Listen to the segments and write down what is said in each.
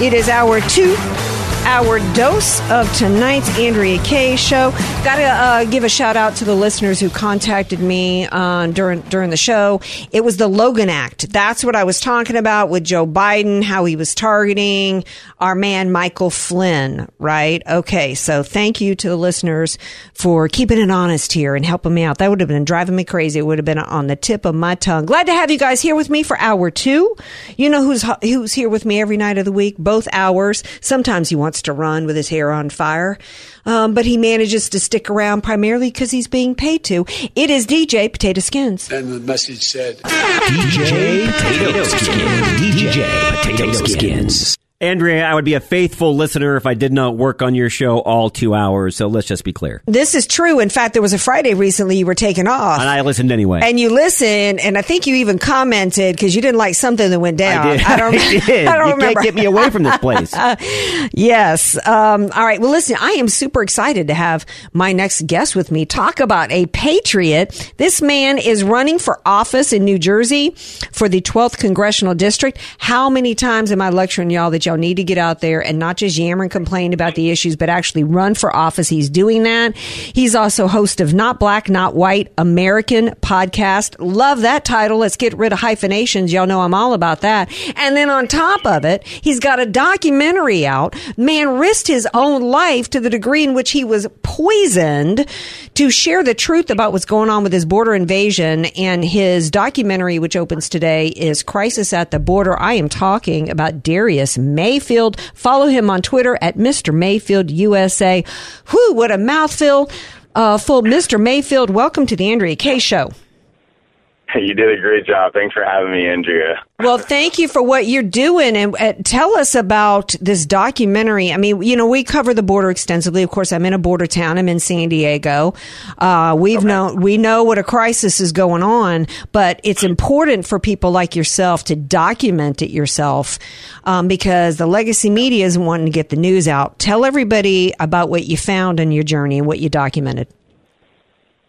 It is hour two, our dose of tonight's Andrea Kaye show. Got to uh, give a shout out to the listeners who contacted me uh, during during the show. It was the Logan Act. That's what I was talking about with Joe Biden, how he was targeting our man Michael Flynn. Right? Okay. So thank you to the listeners for keeping it honest here and helping me out. That would have been driving me crazy. It would have been on the tip of my tongue. Glad to have you guys here with me for hour two. You know who's who's here with me every night of the week, both hours. Sometimes he wants to run with his hair on fire, um, but he manages to stick around primarily because he's being paid to. It is DJ Potato Skins. And the message said, DJ Potato Skins. DJ Potato Skins. Andrea, I would be a faithful listener if I did not work on your show all two hours. So let's just be clear. This is true. In fact, there was a Friday recently you were taken off. And I listened anyway. And you listened, and I think you even commented because you didn't like something that went down. I did. I don't, I did. I don't you remember. can't get me away from this place. yes. Um, all right. Well, listen, I am super excited to have my next guest with me talk about a patriot. This man is running for office in New Jersey for the 12th congressional district. How many times am I lecturing y'all that y'all need to get out there and not just yammer and complain about the issues, but actually run for office? He's doing that. He's also host of Not Black, Not White American podcast. Love that title. Let's get rid of hyphenations. Y'all know I'm all about that. And then on top of it, he's got a documentary out. Man risked his own life to the degree in which he was poisoned to share the truth about what's going on with his border invasion. And his documentary, which opens today, is Crisis at the Border. I am talking about Darius Mayfield. Follow him on Twitter at Mr. Mayfield USA. Whew, what a mouthful. Uh, full Mr. Mayfield, welcome to the Andrea Kaye Show. You did a great job. Thanks for having me, Andrea. Well, thank you for what you're doing, and uh, tell us about this documentary. I mean, you know, we cover the border extensively. Of course, I'm in a border town. I'm in San Diego. Uh, we've known we know what a crisis is going on, but it's important for people like yourself to document it yourself um, because the legacy media isn't wanting to get the news out. Tell everybody about what you found on your journey and what you documented.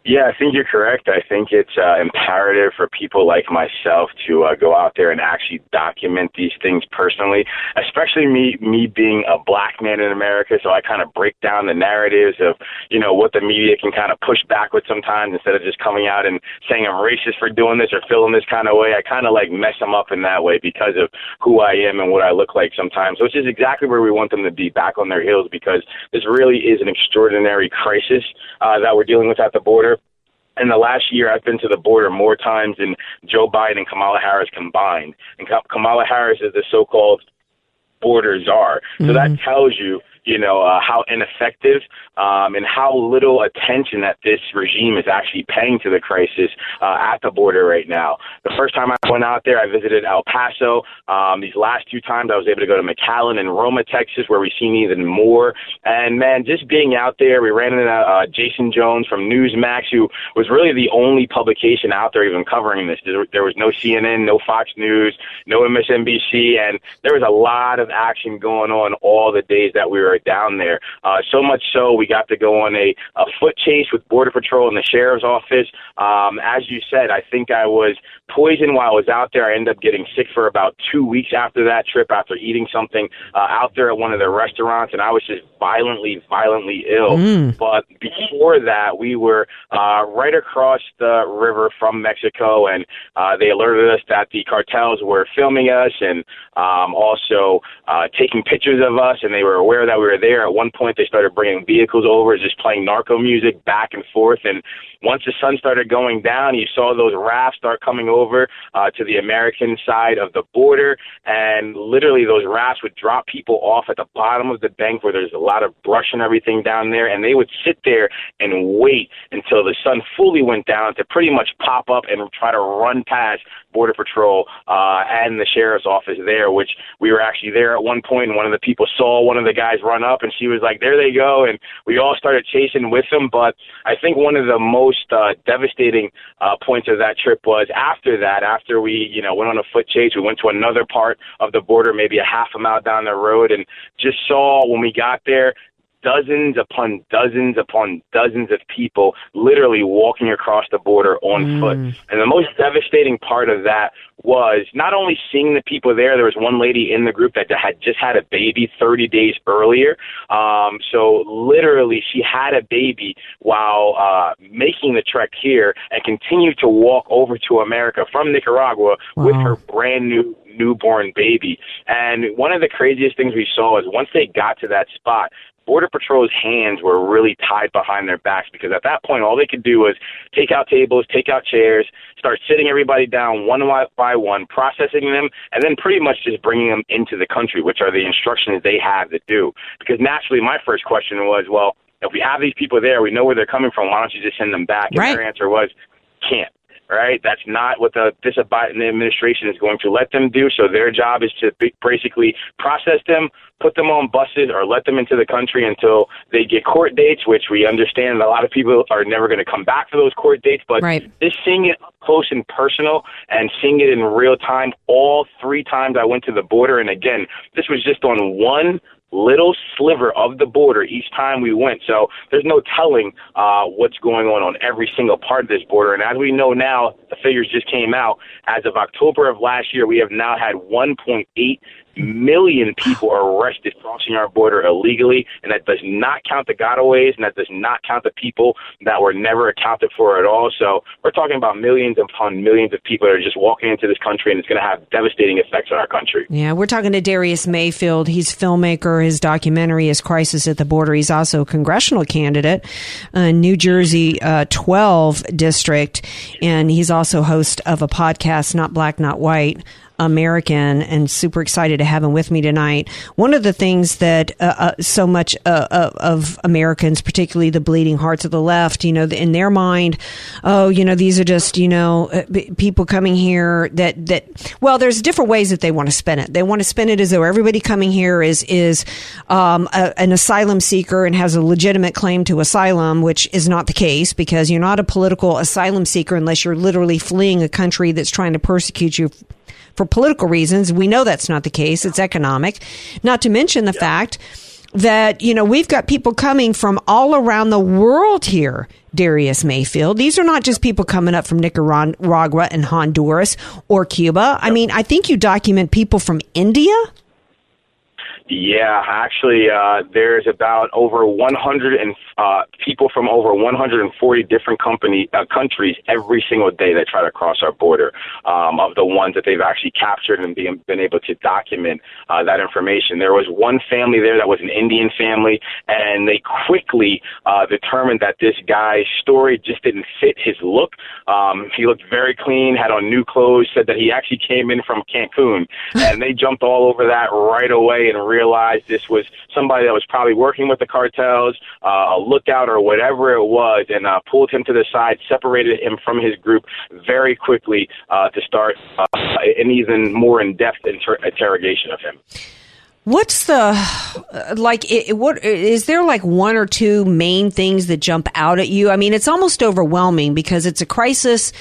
Yeah, I think you're correct. I think it's uh, imperative for people like myself to uh, go out there and actually document these things personally, especially me me being a black man in America. So I kind of break down the narratives of you know what the media can kind of push back with sometimes instead of just coming out and saying I'm racist for doing this or feeling this kind of way. I kind of like mess them up in that way because of who I am and what I look like sometimes, which is exactly where we want them to be back on their heels because this really is an extraordinary crisis uh, that we're dealing with at the border in the last year, I've been to the border more times than Joe Biden and Kamala Harris combined. And Kamala Harris is the so-called border czar. So that mm-hmm. tells you, you know, uh, how ineffective um, and how little attention that this regime is actually paying to the crisis uh, at the border right now. The first time I went out there, I visited El Paso. Um, these last two times, I was able to go to McAllen and Roma, Texas, where we've seen even more. And man, just being out there, we ran into uh, Jason Jones from Newsmax, who was really the only publication out there even covering this. There, there was no CNN, no Fox News, no MSNBC, and there was a lot of action going on all the days that we were down there. Uh, so much so, we got to go on a, a foot chase with Border Patrol and the sheriff's office. Um, as you said, I think I was poisoned while I was out there. I ended up getting sick for about two weeks after that trip after eating something uh, out there at one of the restaurants, and I was just violently, violently ill. But before that, we were uh, right across the river from Mexico, and uh, they alerted us that the cartels were filming us and um, also uh, taking pictures of us, and they were aware that we were there. At one point, they started bringing vehicles over, just playing narco music back and forth, and once the sun started going down, you saw those rafts start coming over uh, to the American side of the border, and literally those rafts would drop people off at the bottom of the bank where there's a lot of brush and everything down there, and they would sit there and wait until the sun fully went down to pretty much pop up and try to run past Border Patrol uh, and the sheriff's office there, which we were actually there at one point, and one of the people saw one of the guys run up, and she was like, "There they go," and we all started chasing with them. But I think one of the most uh, devastating uh, points of that trip was after that, after we, you know, went on a foot chase, we went to another part of the border, maybe a half a mile down the road, and just saw when we got there dozens upon dozens upon dozens of people literally walking across the border on foot. And the most devastating part of that was not only seeing the people there, there was one lady in the group that had just had a baby 30 days earlier. Um, so literally, she had a baby while uh, making the trek here and continued to walk over to America from Nicaragua with her brand new newborn baby. And one of the craziest things we saw is once they got to that spot, Border Patrol's hands were really tied behind their backs because at that point, all they could do was take out tables, take out chairs, start sitting everybody down one by one, processing them, and then pretty much just bringing them into the country, which are the instructions they have to do. Because naturally, my first question was, well, if we have these people there, we know where they're coming from. Why don't you just send them back? And Right. their answer was, can't. Right? That's not what the this Biden administration is going to let them do. So their job is to basically process them, put them on buses, or let them into the country until they get court dates. Which we understand a lot of people are never going to come back for those court dates. But Right. just seeing it up close and personal, and seeing it in real time, all three times I went to the border, and again, this was just on one little sliver of the border each time we went. So there's no telling uh, what's going on on every single part of this border. And as we know now, the figures just came out. As of October of last year, we have now had 1.8 million people are arrested crossing our border illegally, and that does not count the gotaways, and that does not count the people that were never accounted for at all. So we're talking about millions upon millions of people that are just walking into this country, and it's going to have devastating effects on our country. Yeah, we're talking to Darius Mayfield. He's filmmaker. His documentary is Crisis at the Border. He's also a congressional candidate, uh, New Jersey uh, 12 district, and he's also host of a podcast, Not Black, Not White. American and super excited to have him with me tonight. One of the things that uh, uh, so much uh, uh, of Americans, particularly the bleeding hearts of the left, you know, in their mind, oh, you know, these are just you know uh, people coming here that that well, there's different ways that they want to spin it. They want to spin it as though everybody coming here is is um, a, an asylum seeker and has a legitimate claim to asylum, which is not the case because you're not a political asylum seeker unless you're literally fleeing a country that's trying to persecute you for political reasons. We know that's not the case. It's economic. Not to mention the fact that, you know, we've got people coming from all around the world here, Darius Mayfield. These are not just people coming up from Nicaragua and Honduras or Cuba. I mean, I think you document people from India. Yeah, actually, uh, there's about over 100 and uh, people from over 140 different company uh, countries every single day that try to cross our border. Um, of the ones that they've actually captured and been, been able to document uh, that information, there was one family there that was an Indian family, and they quickly uh, determined that this guy's story just didn't fit his look. Um, he looked very clean, had on new clothes, said that he actually came in from Cancun, and they jumped all over that right away and realized this was somebody that was probably working with the cartels, uh, a lookout or whatever it was, and uh, pulled him to the side, separated him from his group very quickly uh, to start uh, an even more in-depth inter- interrogation of him. What's the like? It, what is there like one or two main things that jump out at you? I mean, it's almost overwhelming because it's a crisis.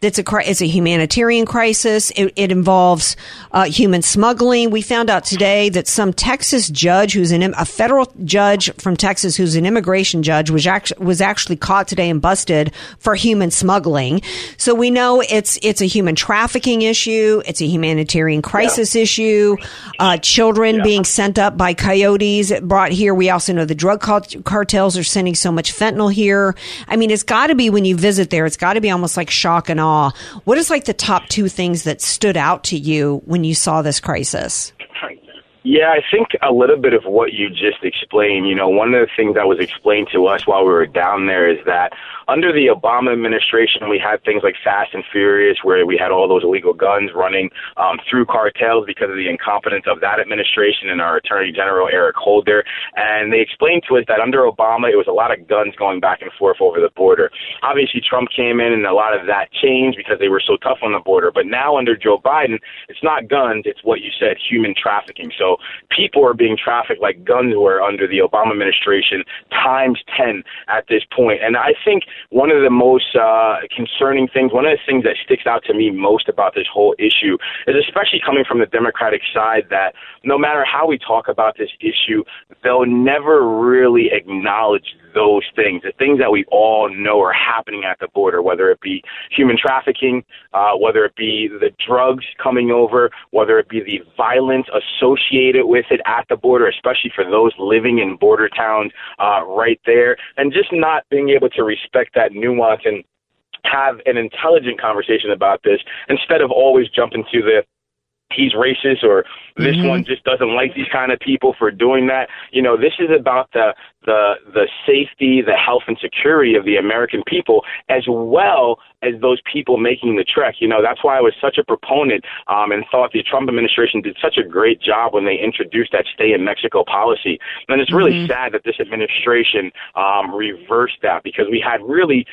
That's a it's a humanitarian crisis. It, it involves uh, human smuggling. We found out today that some Texas judge, who's an a federal judge from Texas, who's an immigration judge, was actually was actually caught today and busted for human smuggling. So we know it's it's a human trafficking issue. It's a humanitarian crisis issue. Uh, children being sent up by coyotes brought here. We also know the drug cartels are sending so much fentanyl here. I mean, it's got to be when you visit there. It's got to be almost like shock and awe. What is like the top two things that stood out to you when you saw this crisis? Yeah, I think a little bit of what you just explained. You know, one of the things that was explained to us while we were down there is that under the Obama administration, we had things like Fast and Furious, where we had all those illegal guns running um, through cartels because of the incompetence of that administration and our Attorney General Eric Holder. And they explained to us that under Obama, it was a lot of guns going back and forth over the border. Obviously, Trump came in, and a lot of that changed because they were so tough on the border. But now under Joe Biden, it's not guns; it's what you said, human trafficking. So people are being trafficked like guns were under the Obama administration times 10 at this point. And I think one of the most uh, concerning things, one of the things that sticks out to me most about this whole issue is especially coming from the Democratic side that no matter how we talk about this issue, they'll never really acknowledge those things, the things that we all know are happening at the border, whether it be human trafficking, uh, whether it be the drugs coming over, whether it be the violence associated with it at the border, especially for those living in border towns uh, right there, and just not being able to respect that nuance and have an intelligent conversation about this instead of always jumping to the he's racist or this one just doesn't like these kind of people for doing that. You know, this is about the the the safety, the health and security of the American people as well as those people making the trek. You know, that's why I was such a proponent um, and thought the Trump administration did such a great job when they introduced that stay in Mexico policy. And it's really sad that this administration um, reversed that because we had really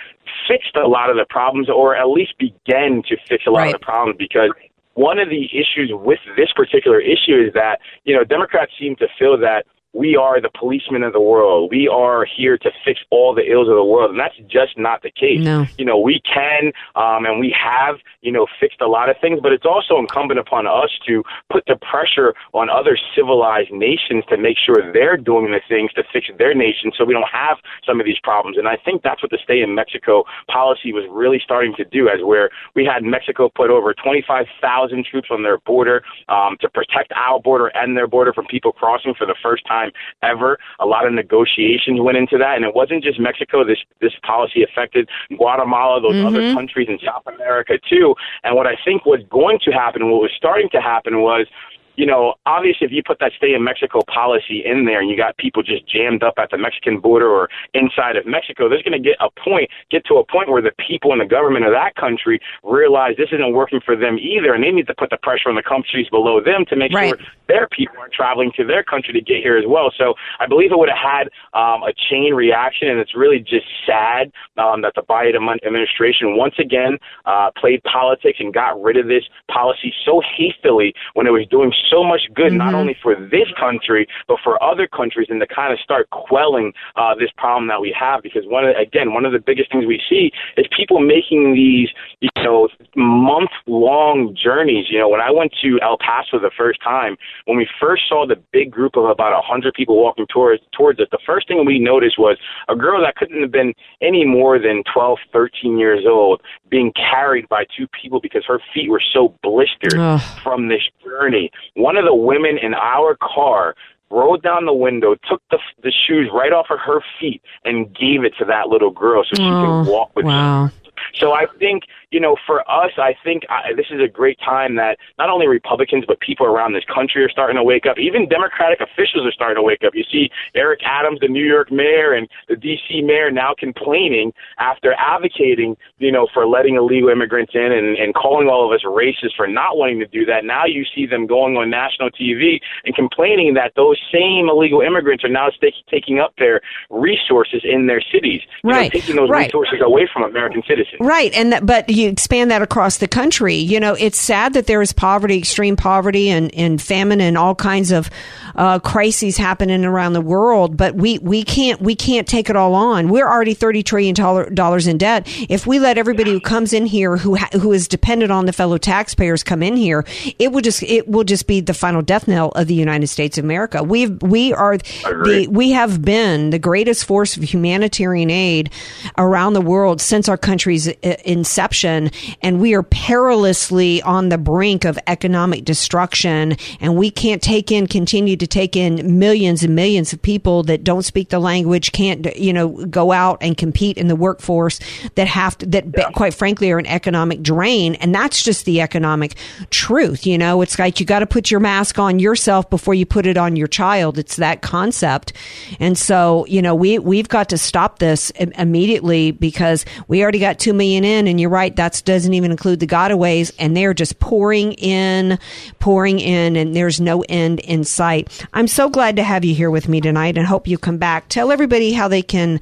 fixed a lot of the problems or at least began to fix a lot Right. of the problems because one of the issues with this particular issue is that, you know, Democrats seem to feel that we are the policemen of the world. We are here to fix all the ills of the world. And that's just not the case. No. You know, we can, um, and we have, you know, fixed a lot of things, but it's also incumbent upon us to put the pressure on other civilized nations to make sure they're doing the things to fix their nation so we don't have some of these problems. And I think that's what the stay in Mexico policy was really starting to do, as where we had Mexico put over 25,000 troops on their border um, to protect our border and their border from people crossing for the first time ever. A lot of negotiations went into that, and it wasn't just Mexico. This this policy affected Guatemala, those other mm-hmm. countries in South America too. And what I think was going to happen, what was starting to happen, was you know, obviously, if you put that stay in Mexico policy in there and you got people just jammed up at the Mexican border or inside of Mexico, there's going to get a point, get to a point where the people in the government of that country realize this isn't working for them either, and they need to put the pressure on the countries below them to make Right. sure their people aren't traveling to their country to get here as well. So I believe it would have had um, a chain reaction, and it's really just sad um, that the Biden administration once again uh, played politics and got rid of this policy so hastily when it was doing so much good, not only for this country but for other countries, and to kind of start quelling uh, this problem that we have. Because one, of, again, one of the biggest things we see is people making these, you know, month-long journeys. You know, when I went to El Paso the first time, when we first saw the big group of about a hundred people walking towards towards us, the first thing we noticed was a girl that couldn't have been any more than 12, 13 years old being carried by two people because her feet were so blistered Ugh. from this journey. One of the women in our car rolled down the window, took the the shoes right off of her feet, and gave it to that little girl so she Oh, could walk with wow. so I think, you know, for us, I think uh, this is a great time that not only Republicans, but people around this country are starting to wake up. Even Democratic officials are starting to wake up. You see Eric Adams, the New York mayor, and the D.C. mayor now complaining after advocating, you know, for letting illegal immigrants in and, and calling all of us racist for not wanting to do that. Now you see them going on national TV and complaining that those same illegal immigrants are now sta- taking up their resources in their cities, you know, Right, taking those right. resources away from American citizens. Right, and that, but you you expand that across the country, you know, it's sad that there is poverty, extreme poverty, and, and famine, and all kinds of uh, crises happening around the world. But we, we can't we can't take it all on. We're already thirty trillion dollars in debt. If we let everybody who comes in here who ha- who is dependent on the fellow taxpayers come in here, it will just it will just be the final death knell of the United States of America. We've we are the we have been the greatest force of humanitarian aid around the world since our country's uh, inception, and we are perilously on the brink of economic destruction. And we can't take in continue to take in millions and millions of people that don't speak the language, can't you know go out and compete in the workforce that have to, that quite frankly are an economic drain, and that's just the economic truth. You know, it's like you got to put your mask on yourself before you put it on your child. It's that concept, and so you know we we've got to stop this immediately because we already got two million in, and you're right, that doesn't even include the gotaways, and they're just pouring in, pouring in, and there's no end in sight. I'm so glad to have you here with me tonight, and hope you come back. Tell everybody how they can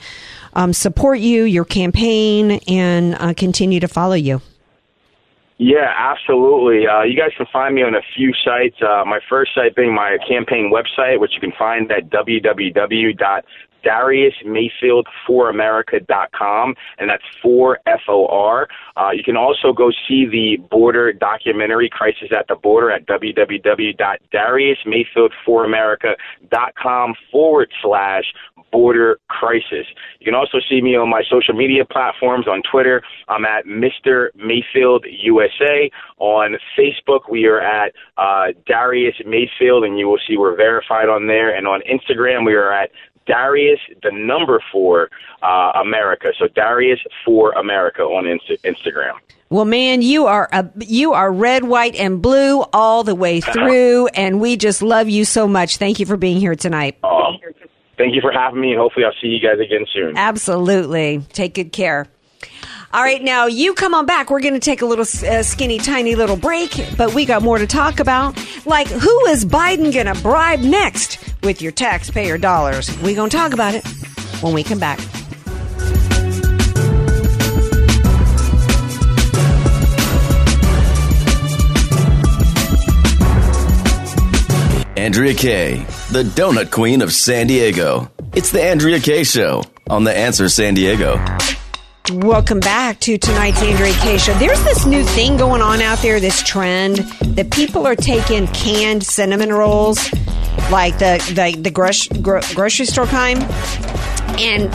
um, support you, your campaign, and uh, continue to follow you. Yeah, absolutely. Uh, you guys can find me on a few sites. Uh, my first site being my campaign website, which you can find at www.dariusmayfield4america.com, and that's for F O R. Uh, you can also go see the border documentary, Crisis at the Border, at www.dariusmayfield4america.com forward slash border crisis. You can also see me on my social media platforms on Twitter. I'm at Mr. Mayfield USA. On Facebook, we are at uh, Darius Mayfield, and you will see we're verified on there. And on Instagram, we are at Darius, the number four uh, America. So Darius for America on Insta- Instagram. Well, man, you are a, you are red, white, and blue all the way through, and we just love you so much. Thank you for being here tonight. Uh, thank you for having me, and hopefully I'll see you guys again soon. Absolutely. Take good care. All right, now you come on back. We're going to take a little uh, skinny, tiny little break, but we got more to talk about. Like, who is Biden going to bribe next with your taxpayer dollars? we going to talk about it when we come back. Andrea Kaye, the donut queen of San Diego. It's the Andrea Kaye Show on The Answer San Diego. Welcome back to tonight's Andrea Kaye show. There's this new thing going on out there, this trend that people are taking canned cinnamon rolls, like the the, the gros- gro- grocery store kind, and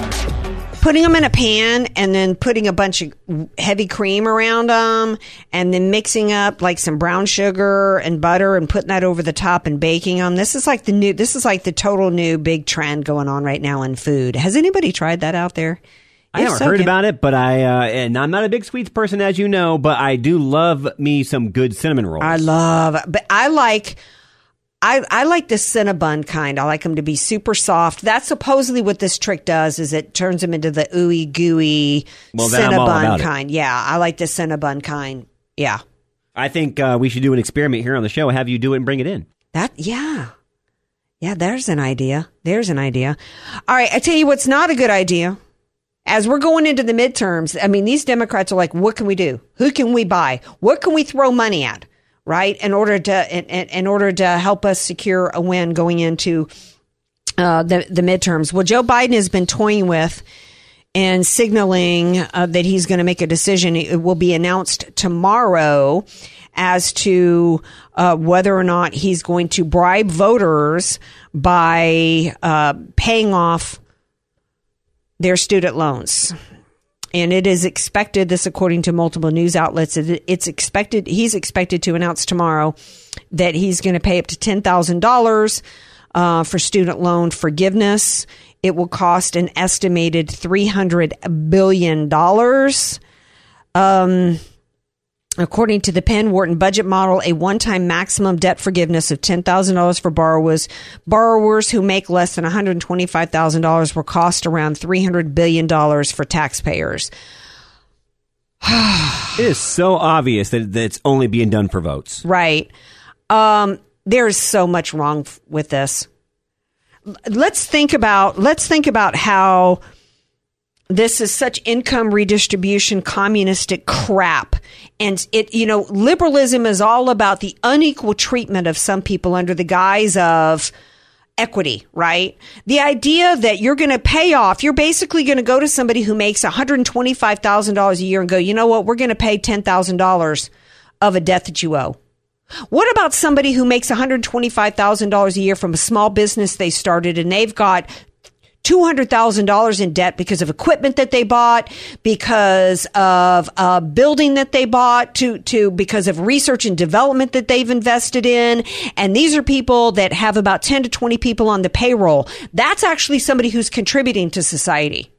putting them in a pan and then putting a bunch of heavy cream around them and then mixing up like some brown sugar and butter and putting that over the top and baking them. This is like the new this is like the total new big trend going on right now in food. Has anybody tried that out there? I never so, heard about it, but I uh, and I'm not a big sweets person, as you know, but I do love me some good cinnamon rolls. I love, but I like, I I like the Cinnabon kind. I like them to be super soft. That's supposedly what this trick does. Is it turns them into the ooey gooey Well, then I'm all Cinnabon about it. kind. Yeah, I like the Cinnabon kind. Yeah, I think uh, we should do an experiment here on the show. Have you do it and bring it in. that yeah. Yeah, there's an idea. There's an idea. All right, I tell you what's not a good idea. As we're going into the midterms, I mean, these Democrats are like, what can we do? Who can we buy? What can we throw money at? Right? In order to, in, in, order to help us secure a win going into, uh, the, the midterms. Well, Joe Biden has been toying with and signaling uh, that he's going to make a decision. It will be announced tomorrow as to uh, whether or not he's going to bribe voters by uh, paying off their student loans. And it is expected, this according to multiple news outlets, it- it's expected, he's expected to announce tomorrow that he's going to pay up to $10,000 uh, for student loan forgiveness. It will cost an estimated $300 billion. Um, According to the Penn Wharton budget model, a one-time maximum debt forgiveness of $10,000 for borrowers borrowers who make less than $125,000 will cost around $300 billion for taxpayers. It is so obvious that, that it's only being done for votes. Right. Um, there's so much wrong f- with this. Let's think about let's think about how this is such income redistribution communistic crap and it you know liberalism is all about the unequal treatment of some people under the guise of equity right? The idea that you're going to pay off you're basically going to go to somebody who makes $125000 a year and go you know what? We're going to pay $10000 of a debt that you owe. What about somebody who makes $125,000 a year from a small business they started and they've got $200,000 in debt because of equipment that they bought, because of a building that they bought, to, to, because of research and development that they've invested in. And these are people that have about 10 to 20 people on the payroll. That's actually somebody who's contributing to society.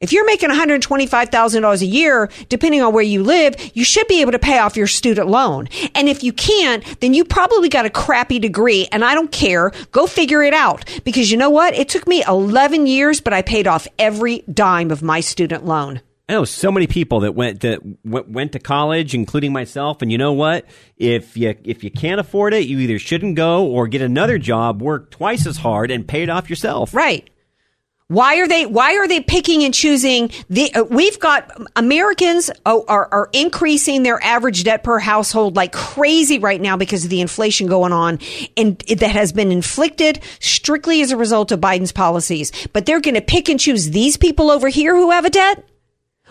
If you're making $125,000 a year, depending on where you live, you should be able to pay off your student loan. And if you can't, then you probably got a crappy degree and I don't care. Go figure it out. Because you know what? It took me 11 years, but I paid off every dime of my student loan. I know so many people that went that went, went to college, including myself. And you know what? If you if you can't afford it, you either shouldn't go or get another job, work twice as hard, and pay it off yourself. Right. Why are they? Why are they picking and choosing? The uh, we've got Americans are, are, are increasing their average debt per household like crazy right now because of the inflation going on, and that has been inflicted strictly as a result of Biden's policies. But they're going to pick and choose these people over here who have a debt.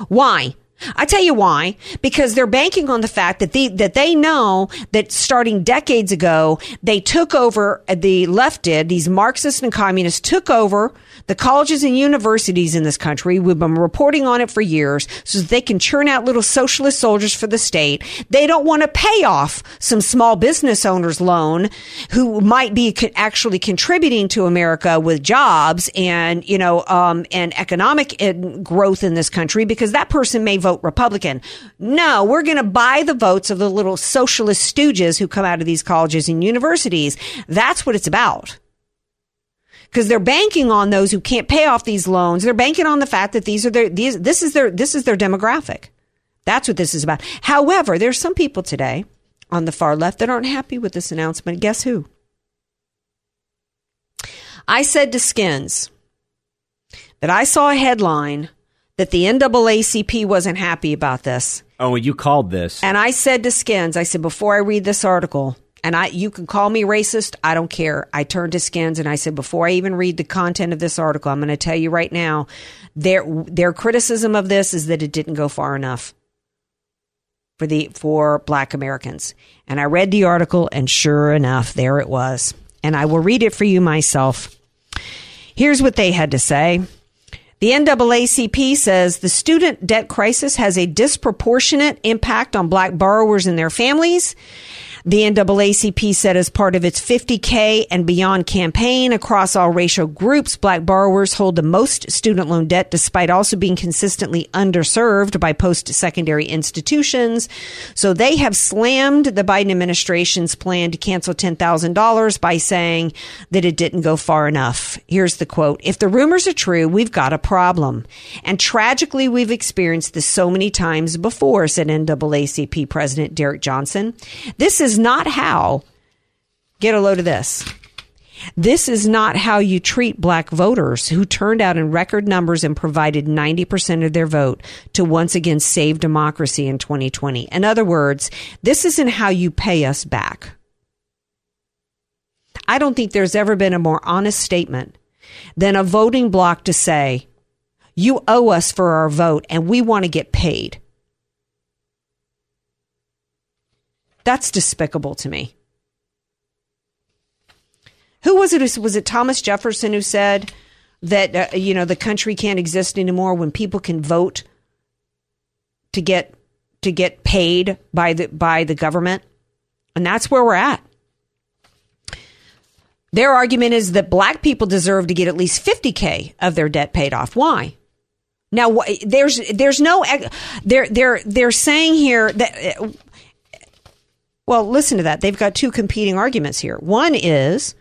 Why? I tell you why. Because they're banking on the fact that they, that they know that starting decades ago, they took over, the left did, these Marxists and communists took over the colleges and universities in this country. We've been reporting on it for years so that they can churn out little socialist soldiers for the state. They don't want to pay off some small business owner's loan who might be actually contributing to America with jobs and, you know, um, and economic uh, growth in this country because that person may vote Republican. No, we're going to buy the votes of the little socialist stooges who come out of these colleges and universities. That's what it's about because they're banking on those who can't pay off these loans. They're banking on the fact that these are their these this is their this is their demographic. That's what this is about. However, there's some people today on the far left that aren't happy with this announcement. Guess who? I said to Skins that I saw a headline that the NAACP wasn't happy about this. Oh, you called this. And I said to Skins, I said, before I read this article, and I, you can call me racist. I don't care. I turned to Skins and I said, before I even read the content of this article, I'm going to tell you right now, their their criticism of this is that it didn't go far enough for the for Black Americans. And I read the article, and sure enough, there it was. And I will read it for you myself. Here's what they had to say. The NAACP says the student debt crisis has a disproportionate impact on black borrowers and their families. The NAACP said as part of its 50K and beyond campaign across all racial groups, black borrowers hold the most student loan debt despite also being consistently underserved by post-secondary institutions. So they have slammed the Biden administration's plan to cancel $10,000 by saying that it didn't go far enough. Here's the quote. If the rumors are true, we've got a problem. And tragically, we've experienced this so many times before, said NAACP President Derrick Johnson. This is not how, get a load of this. This is not how you treat black voters who turned out in record numbers and provided 90% of their vote to once again save democracy in 2020. In other words, this isn't how you pay us back. I don't think there's ever been a more honest statement than a voting bloc to say, you owe us for our vote and we want to get paid. That's despicable to me. Who was it? Was it Thomas Jefferson who said that uh, you know the country can't exist anymore when people can vote to get to get paid by the by the government, and that's where we're at. Their argument is that black people deserve to get at least 50k of their debt paid off. Why? Now there's there's no they're they're they're saying here that uh, well, listen to that. They've got two competing arguments here. One is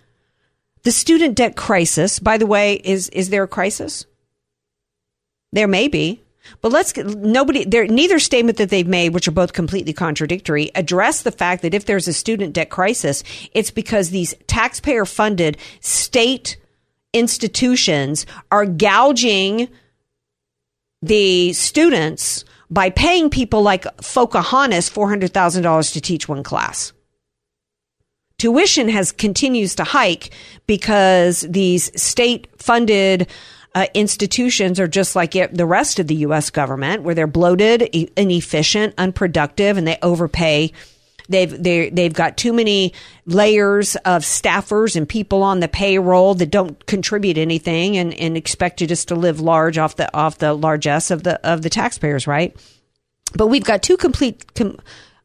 the student debt crisis. By the way, is is there a crisis? There may be. But let's get, nobody there neither statement that they've made which are both completely contradictory address the fact that if there's a student debt crisis it's because these taxpayer funded state institutions are gouging the students by paying people like Pocahontas $400,000 to teach one class. Tuition has continues to hike because these state funded uh, institutions are just like it, the rest of the U.S. government, where they're bloated, e- inefficient, unproductive, and they overpay. They've they they've got too many layers of staffers and people on the payroll that don't contribute anything and, and expect you just to live large off the off the largesse of the of the taxpayers, right? But we've got two complete com,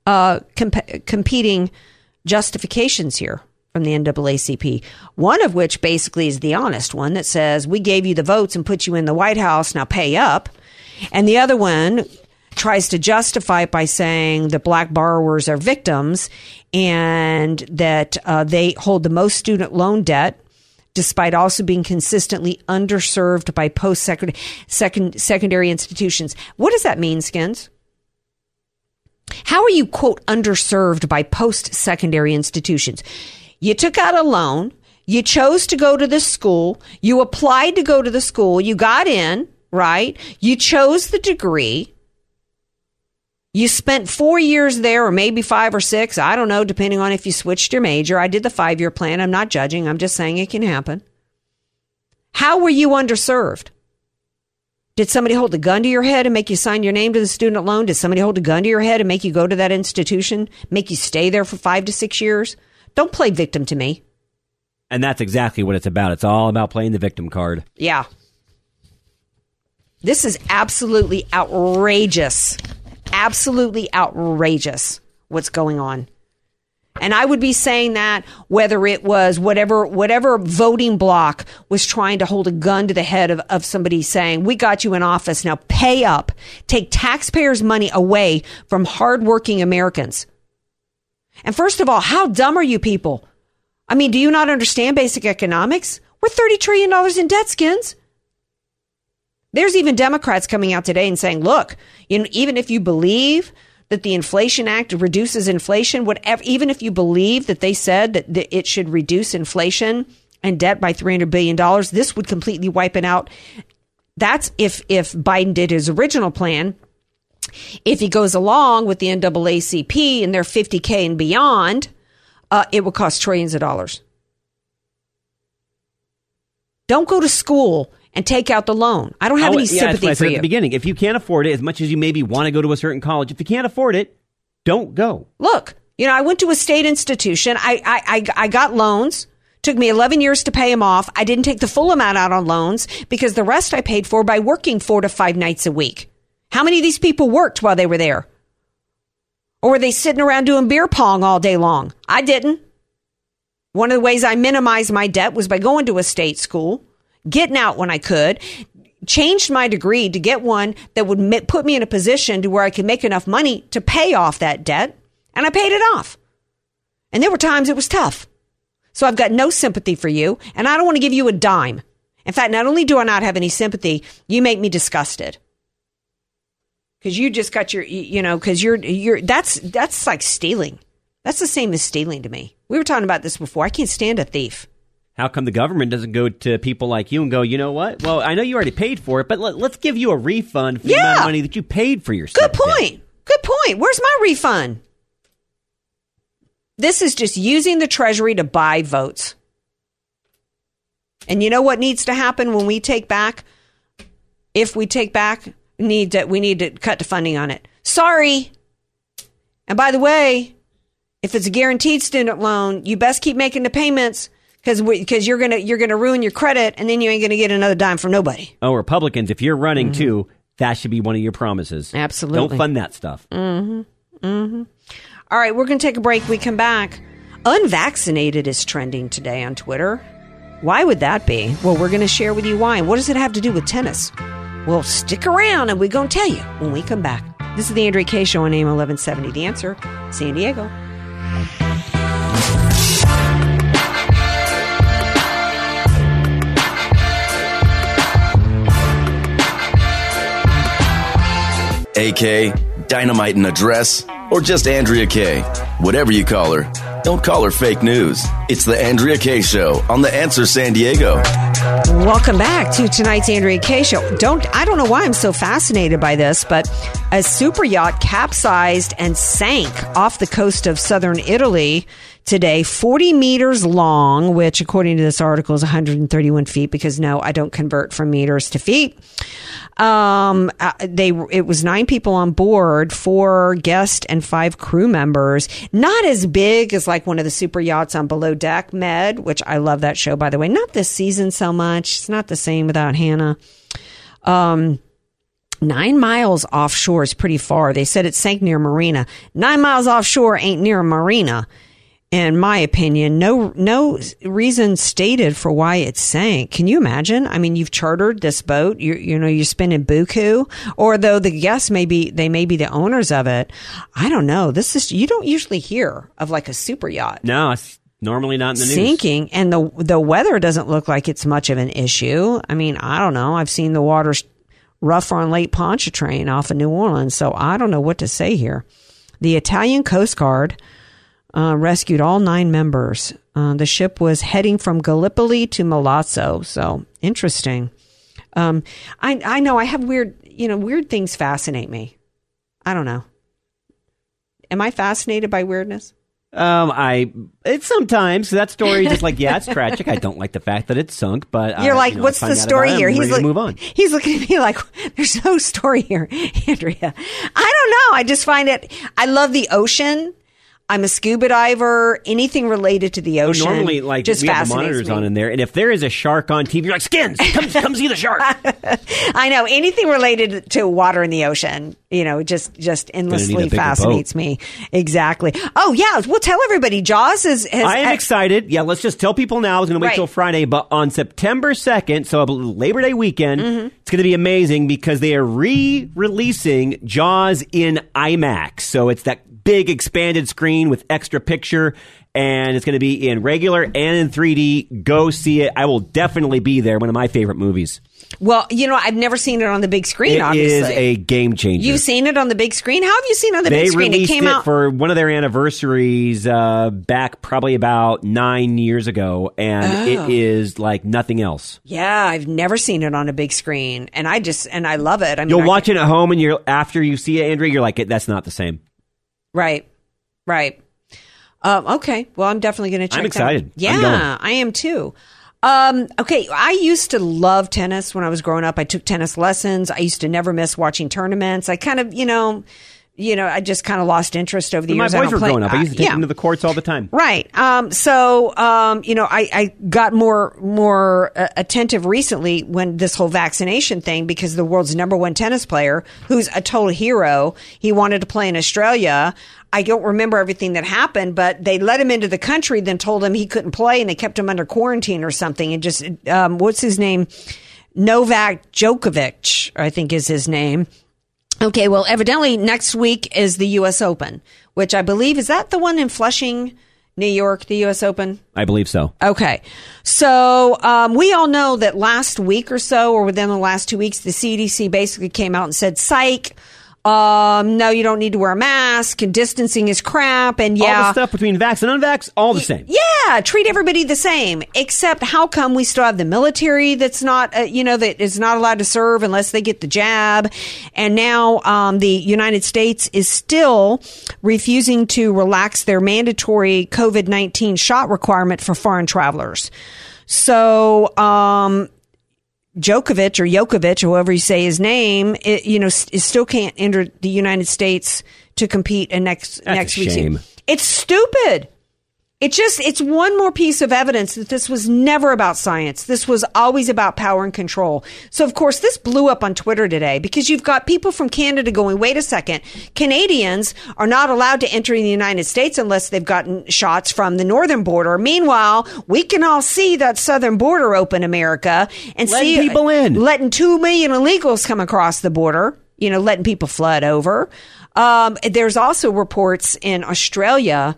uh, comp- competing justifications here from the NAACP. One of which basically is the honest one that says we gave you the votes and put you in the White House, now pay up. And the other one tries to justify it by saying that black borrowers are victims and that uh, they hold the most student loan debt despite also being consistently underserved by post second, secondary institutions. What does that mean, Skins? How are you, quote, underserved by post secondary institutions? You took out a loan. You chose to go to the school. You applied to go to the school. You got in, right? You chose the degree. You spent four years there, or maybe five or six. I don't know, depending on if you switched your major. I did the five year plan. I'm not judging. I'm just saying it can happen. How were you underserved? Did somebody hold a gun to your head and make you sign your name to the student loan? Did somebody hold a gun to your head and make you go to that institution, make you stay there for five to six years? Don't play victim to me. And that's exactly what it's about. It's all about playing the victim card. Yeah. This is absolutely outrageous. Absolutely outrageous what's going on. And I would be saying that whether it was whatever whatever voting block was trying to hold a gun to the head of, of somebody saying, We got you in office, now pay up. Take taxpayers' money away from hardworking Americans. And first of all, how dumb are you people? I mean, do you not understand basic economics? We're $30 trillion in debt, skins. There's even Democrats coming out today and saying, look, you know, even if you believe that the Inflation Act reduces inflation, whatever, even if you believe that they said that, it should reduce inflation and debt by $300 billion, this would completely wipe it out. That's if, if Biden did his original plan. If he goes along with the NAACP and their 50K and beyond, uh, it would cost trillions of dollars. Don't go to school and take out the loan. I don't have Oh, any yeah, that's sympathy what I for said at the beginning. If you can't afford it, as much as you maybe want to go to a certain college, if you can't afford it, don't go. Look, you know, I went to a state institution. I, I, I, I got loans. Took me 11 years to pay them off. I didn't take the full amount out on loans because the rest I paid for by working four to five nights a week. How many of these people worked while they were there? Or were they sitting around doing beer pong all day long? I didn't. One of the ways I minimized my debt was by going to a state school, getting out when I could, changed my degree to get one that would put me in a position to where I could make enough money to pay off that debt, and I paid it off. And there were times it was tough. So I've got no sympathy for you, and I don't want to give you a dime. In fact, not only do I not have any sympathy, you make me disgusted. Cause you just got your, you you know, cause you're, you're, that's, that's like stealing. That's the same as stealing to me. We were talking about this before. I can't stand a thief. How come the government doesn't go to people like you and go, you know what? Well, I know you already paid for it, but let, us give you a refund for the amount of money that you paid for your Good point. Good point. Where's my refund? This is just using the Treasury to buy votes. And you know what needs to happen when we take back? If we take back, need to, we need to cut the funding on it. Sorry. And by the way, if it's a guaranteed student loan, you best keep making the payments because because you're gonna you're gonna ruin your credit, and then you ain't gonna get another dime from nobody. Oh, Republicans, if you're running too, that should be one of your promises. Mm-hmm. Absolutely. Don't fund that stuff. Mm-hmm. Mm-hmm. All right, we're going to take a break. We come back. Unvaccinated is trending today on Twitter. Why would that be? Well, we're going to share with you why. And what does it have to do with tennis? Well, stick around and we're going to tell you when we come back. This is the Andrea Kaye Show on AM 1170. The answer, San Diego. AK, Dynamite in a Dress, or just Andrea Kaye. Whatever you call her, don't call her fake news. It's the Andrea Kaye Show on The Answer San Diego. Welcome back to tonight's Andrea Kaye show. Don't I don't know why I'm so fascinated by this, but a super yacht capsized and sank off the coast of southern Italy today, 40 meters long, which according to this article is 131 feet because no, I don't convert from meters to feet. Um, uh, they it was nine people on board, four guests and five crew members. Not as big as like one of the super yachts on Below Deck Med, which I love that show by the way. Not this season so much. It's not the same without Hannah. Um, nine miles offshore is pretty far. They said it sank near Marina. Nine miles offshore ain't near a marina. In my opinion, no no reason stated for why it sank. Can you imagine? I mean, you've chartered this boat. You you know you're spending buku, or though the guests may be they may be the owners of it. I don't know. This is you don't usually hear of like a super yacht No, it's normally not in the news. sinking and the the weather doesn't look like it's much of an issue. I mean, I don't know. I've seen the waters rougher on Lake Pontchartrain off of New Orleans, so I don't know what to say here. The Italian Coast Guard uh, rescued all nine members. Uh, the ship was heading from Gallipoli to Milazzo, so interesting. Um, I I know I have weird you know weird things fascinate me. I don't know. Am I fascinated by weirdness? Um, I it's sometimes that story just like yeah, it's tragic. I don't like the fact that it sunk, but You're uh, like, you know, what's the story here? He's like, move on. He's looking at me like, there's no story here, Andrea. I don't know. I just find it. I love the ocean. I'm a scuba diver. Anything related to the ocean. normally, like just we have the monitors me. on in there, and if there is a shark on TV, you're like, "Skins, come, come see the shark." I know anything related to water in the ocean. You know, just just endlessly fascinates me. Exactly. Oh yeah, we'll tell everybody. Jaws is. Has, I am excited. Yeah, let's just tell people now. I was going to wait Right. till Friday, but on September 2nd, so Labor Day weekend, Mm-hmm. it's going to be amazing because they are re releasing Jaws in IMAX. So it's that big expanded screen with extra picture, and it's going to be in regular and in 3D. Go see it. I will definitely be there. One of my favorite movies. Well, you know, I've never seen it on the big screen. It obviously, is a game changer. You've seen it on the big screen. How have you seen it on the they big screen? it came out. for one of their anniversaries uh, back probably about nine years ago, and Oh. it is like nothing else. Yeah, I've never seen it on a big screen, and I just and I love it. I mean, You'll I- watch it at home, and you're after you see it, Andrea, you're like, that's not the same. Right, right. Um, okay, well, I'm definitely going to check. I'm that excited. out. I'm Yeah. I am too. Um, okay, I used to love tennis when I was growing up. I took tennis lessons. I used to never miss watching tournaments. I kind of, you know, you know, I just kind of lost interest over the When my years. I boys were play- growing up, I used to take uh, yeah. them to the courts all the time. Right. Um, so, um, you know, I, I got more, more uh, attentive recently when this whole vaccination thing, because the world's number one tennis player, who's a total hero, he wanted to play in Australia. I don't remember everything that happened, but they let him into the country, then told him he couldn't play and they kept him under quarantine or something. And just, um, what's his name? Novak Djokovic, I think is his name. Okay, well, evidently next week is the U.S. Open, which I believe is that the one in Flushing, New York, the U.S. Open. I believe so. Okay, so um, we all know that last week or so, or within the last two weeks, the CDC basically came out and said, "Psych." Um, no, you don't need to wear a mask, and distancing is crap, and yeah, All the stuff between vax and unvax, all the same. yeah, treat everybody the same. Except, how come we still have the military that's not, uh, you know, that is not allowed to serve unless they get the jab? And now um, the United States is still refusing to relax their mandatory COVID nineteen shot requirement for foreign travelers. So, um, Djokovic or Jokovic, however you say his name, it, you know, still can't enter the United States to compete in next That's next week's. It's stupid. It just it's one more piece of evidence that this was never about science. This was always about power and control. So of course this blew up on Twitter today because you've got people from Canada going, "Wait a second. Canadians are not allowed to enter the United States unless they've gotten shots from the northern border. Meanwhile, we can all see that southern border open America and Letting see people in. letting 2 million illegals come across the border, you know, letting people flood over. Um, there's also reports in Australia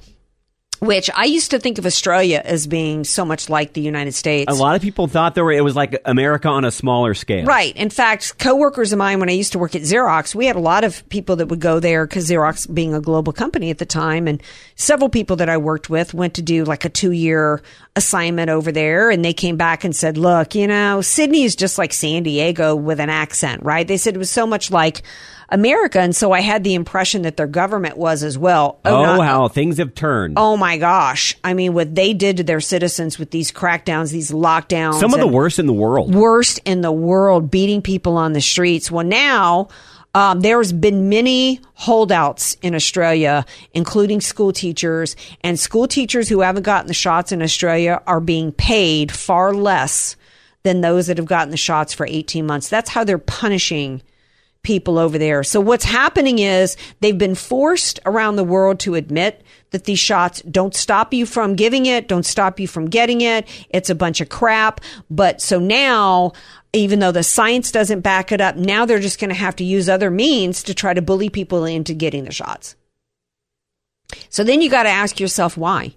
which I used to think of Australia as being so much like the United States. A lot of people thought there were, it was like America on a smaller scale. Right. In fact, coworkers of mine, when I used to work at Xerox, we had a lot of people that would go there because Xerox being a global company at the time, and several people that I worked with went to do like a two year assignment over there, and they came back and said, "Look, you know, Sydney is just like San Diego with an accent, right?" They said it was so much like. America, and so I had the impression that their government was as well. Oh, oh not- how things have turned. Oh my gosh. I mean, what they did to their citizens with these crackdowns, these lockdowns. Some of the worst in the world. Worst in the world, beating people on the streets. Well, now, um, there's been many holdouts in Australia, including school teachers, and school teachers who haven't gotten the shots in Australia are being paid far less than those that have gotten the shots for 18 months. That's how they're punishing people over there. So what's happening is they've been forced around the world to admit that these shots don't stop you from giving it, don't stop you from getting it. It's a bunch of crap. But so now, even though the science doesn't back it up, now they're just going to have to use other means to try to bully people into getting the shots. So then you got to ask yourself why.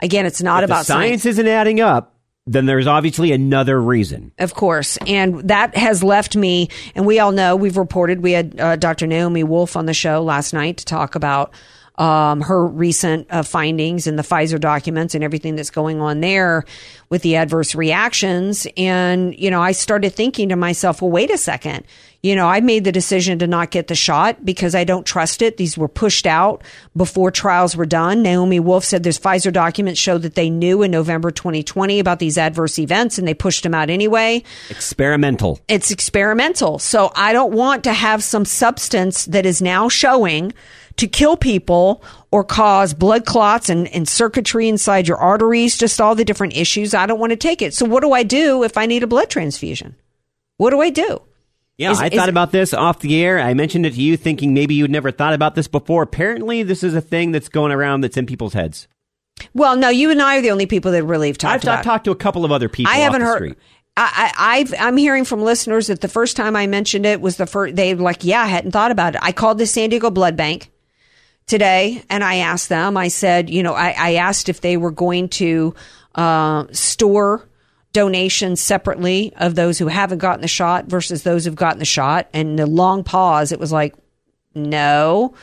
Again, it's not If about science isn't adding up, then there's obviously another reason. Of course. And that has left me, and we all know, we've reported, we had uh, Dr. Naomi Wolf on the show last night to talk about um, her recent uh, findings in the Pfizer documents and everything that's going on there with the adverse reactions. And, you know, I started thinking to myself, well, wait a second. You know, I made the decision to not get the shot because I don't trust it. These were pushed out before trials were done. Naomi Wolf said there's Pfizer documents show that they knew in November 2020 about these adverse events and they pushed them out anyway Experimental. it's experimental. So I don't want to have some substance that is now showing to kill people or cause blood clots and, and circuitry inside your arteries, just all the different issues. I don't want to take it. So what do I do if I need a blood transfusion? What do I do? Yeah, Is- I is- thought about this off the air. I mentioned it to you thinking maybe you'd never thought about this before. Apparently, this is a thing that's going around that's in people's heads. Well, no, you and I are the only people that really have talked I've, about I've talked to a couple of other people. I haven't heard. I, I, I've, I'm hearing from listeners that the first time I mentioned it was the first. They were like, yeah, I hadn't thought about it. I called the San Diego Blood Bank today and I asked them. I said, you know, I, I asked if they were going to uh, store donations separately of those who haven't gotten the shot versus those who've gotten the shot. And the long pause, it was like, no.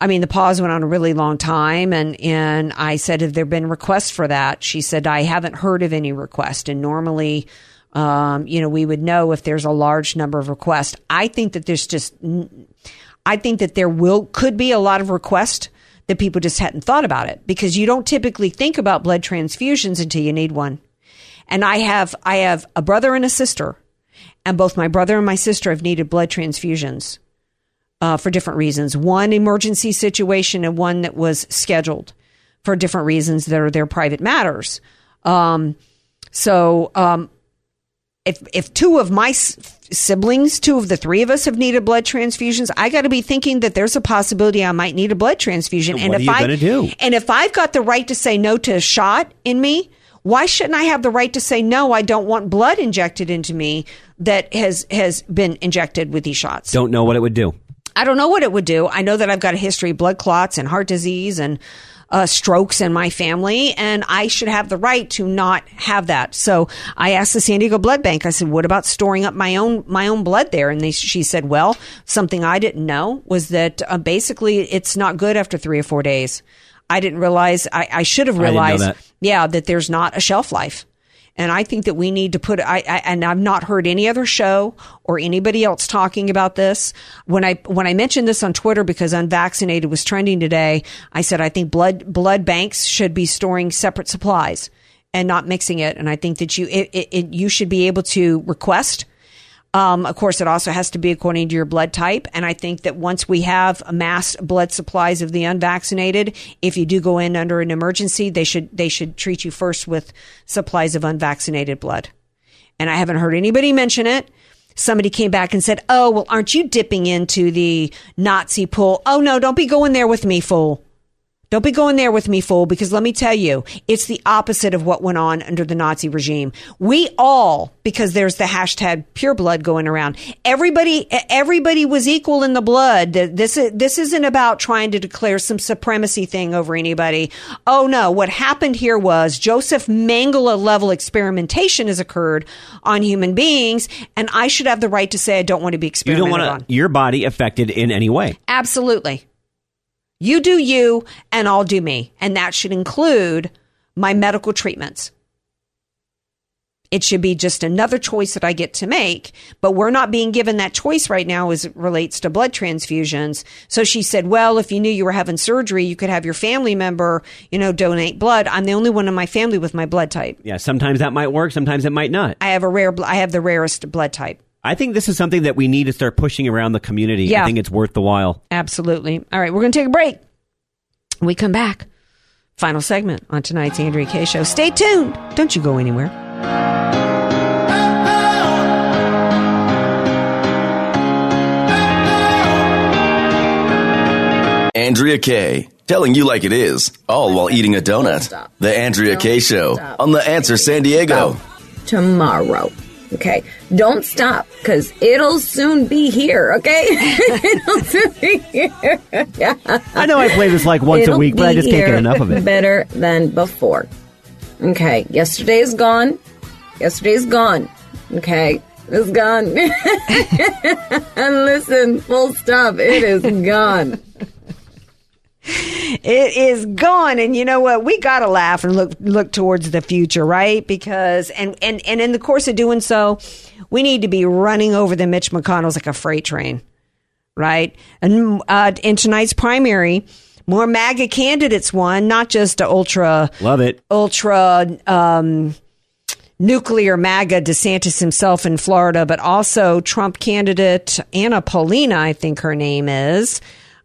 I mean, the pause went on a really long time, and and I said, "Have there been requests for that?" She said, "I haven't heard of any request." And normally, um, you know, we would know if there's a large number of requests. I think that there's just, I think that there will could be a lot of requests that people just hadn't thought about it because you don't typically think about blood transfusions until you need one. And I have I have a brother and a sister, and both my brother and my sister have needed blood transfusions uh, for different reasons. One emergency situation and one that was scheduled for different reasons that are their private matters. Um, so, um, if if two of my s- siblings, two of the three of us have needed blood transfusions, I got to be thinking that there's a possibility I might need a blood transfusion. And what if are you I gonna do? and if I've got the right to say no to a shot in me, why shouldn't I have the right to say no? I don't want blood injected into me that has has been injected with these shots. Don't know what it would do. I don't know what it would do. I know that I've got a history of blood clots and heart disease and uh, strokes in my family, and I should have the right to not have that. So I asked the San Diego Blood Bank. I said, "What about storing up my own my own blood there?" And they, she said, "Well, something I didn't know was that uh, basically it's not good after three or four days. I didn't realize. I, I should have I didn't know realized. that. Yeah, that there's not a shelf life." And I think that we need to put, I, I, and I've not heard any other show or anybody else talking about this. When I, when I mentioned this on Twitter because unvaccinated was trending today, I said, I think blood, blood banks should be storing separate supplies and not mixing it. And I think that you, it, it, you should be able to request um, of course, it also has to be according to your blood type. And I think that once we have amassed blood supplies of the unvaccinated, if you do go in under an emergency, they should they should treat you first with supplies of unvaccinated blood. And I haven't heard anybody mention it. Somebody came back and said, "Oh, well, aren't you dipping into the Nazi pool? Oh no, don't be going there with me, fool." Don't be going there with me, fool, because let me tell you, it's the opposite of what went on under the Nazi regime. We all, because there's the hashtag pure blood going around, everybody, everybody was equal in the blood. This, this isn't about trying to declare some supremacy thing over anybody. Oh no, what happened here was Joseph Mengele level experimentation has occurred on human beings, and I should have the right to say I don't want to be You experimented don't on. your body affected in any way. Absolutely. You do you, and I'll do me. And that should include my medical treatments. It should be just another choice that I get to make, but we're not being given that choice right now as it relates to blood transfusions. So she said, well, if you knew you were having surgery, you could have your family member, you know, donate blood. I'm the only one in my family with my blood type. Yeah, sometimes that might work, sometimes it might not. I have a rare, I have the rarest blood type. I think this is something that we need to start pushing around the community. Yeah. I think it's worth the while. Absolutely. All right, we're going to take a break. When we come back. Final segment on tonight's Andrea Kaye Show. Stay tuned. Don't you go anywhere. Andrea Kaye, telling you like it is, all while eating a donut. The Andrea Don't Kaye Show on The Answer San Diego. tomorrow. Okay, don't stop because it'll soon be here. Okay, it'll soon be here. yeah. I know I play this like once a It'll week, but I just can't get enough of it. Better than before. Okay, yesterday is gone. Yesterday's gone. Okay, it's gone. and listen, full stop. It is gone. It is gone, and you know what? We gotta laugh and look look towards the future, right? Because and and and in the course of doing so, we need to be running over the Mitch McConnells like a freight train, right? And uh, in tonight's primary, more MAGA candidates won, not just a ultra Love it. ultra um, nuclear MAGA DeSantis himself in Florida, but also Trump candidate Anna Paulina, I think her name is,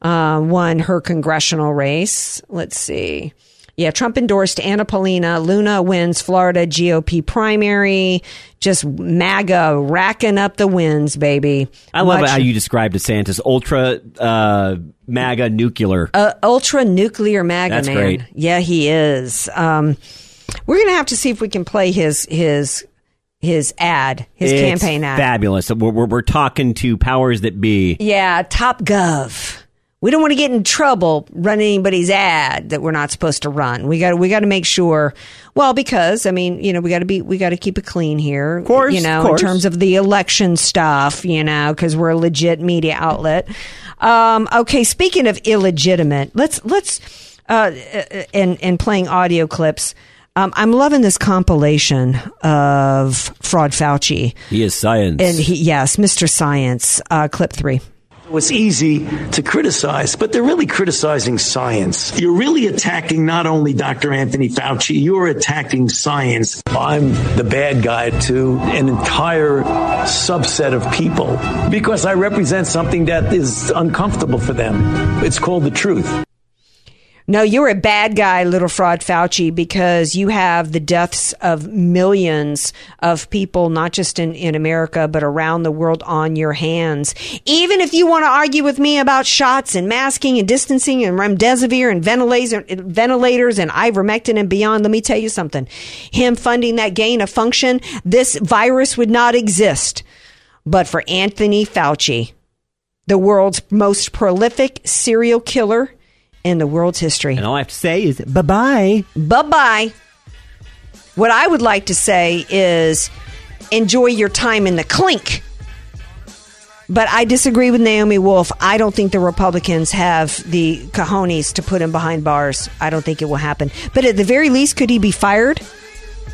uh, won her congressional race. Let's see. Yeah, Trump endorsed Anna Paulina. Luna wins Florida GOP primary. Just MAGA racking up the wins, baby. I love Much- how you describe DeSantis ultra uh, MAGA nuclear. uh, ultra nuclear MAGA That's man. great. Yeah, he is. Um, we're gonna have to see if we can play his his his ad, his It's campaign ad. Fabulous. We're, we're, we're talking to powers that be. Yeah, Top Gov. We don't want to get in trouble running anybody's ad that we're not supposed to run. We got we got to make sure. Well, because I mean, you know, we got to be we got to keep it clean here. Of course, you know, course. in terms of the election stuff, you know, because we're a legit media outlet. Um, okay, speaking of illegitimate, let's let's uh, and and playing audio clips. Um, I'm loving this compilation of Fraud Fauci. He is science. And he, yes, Mr. Science, uh, clip three. It's easy to criticize, but they're really criticizing science. You're really attacking not only Dr. Anthony Fauci, you're attacking science. I'm the bad guy to an entire subset of people because I represent something that is uncomfortable for them. It's called the truth. No, you're a bad guy, little fraud Fauci, because you have the deaths of millions of people, not just in, in America, but around the world on your hands. Even if you want to argue with me about shots and masking and distancing and remdesivir and ventilators, and ivermectin and beyond, let me tell you something. Him funding that gain of function, this virus would not exist. But for Anthony Fauci, the world's most prolific serial killer in the world's history. and all I have to say is bye bye. Bye bye. What I would like to say is enjoy your time in the clink. But I disagree with Naomi Wolf. I don't think the Republicans have the cojones to put him behind bars. I don't think it will happen. But at the very least, could he be fired?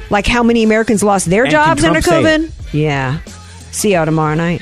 Like how many Americans lost their And jobs under COVID? Yeah. See y'all tomorrow night.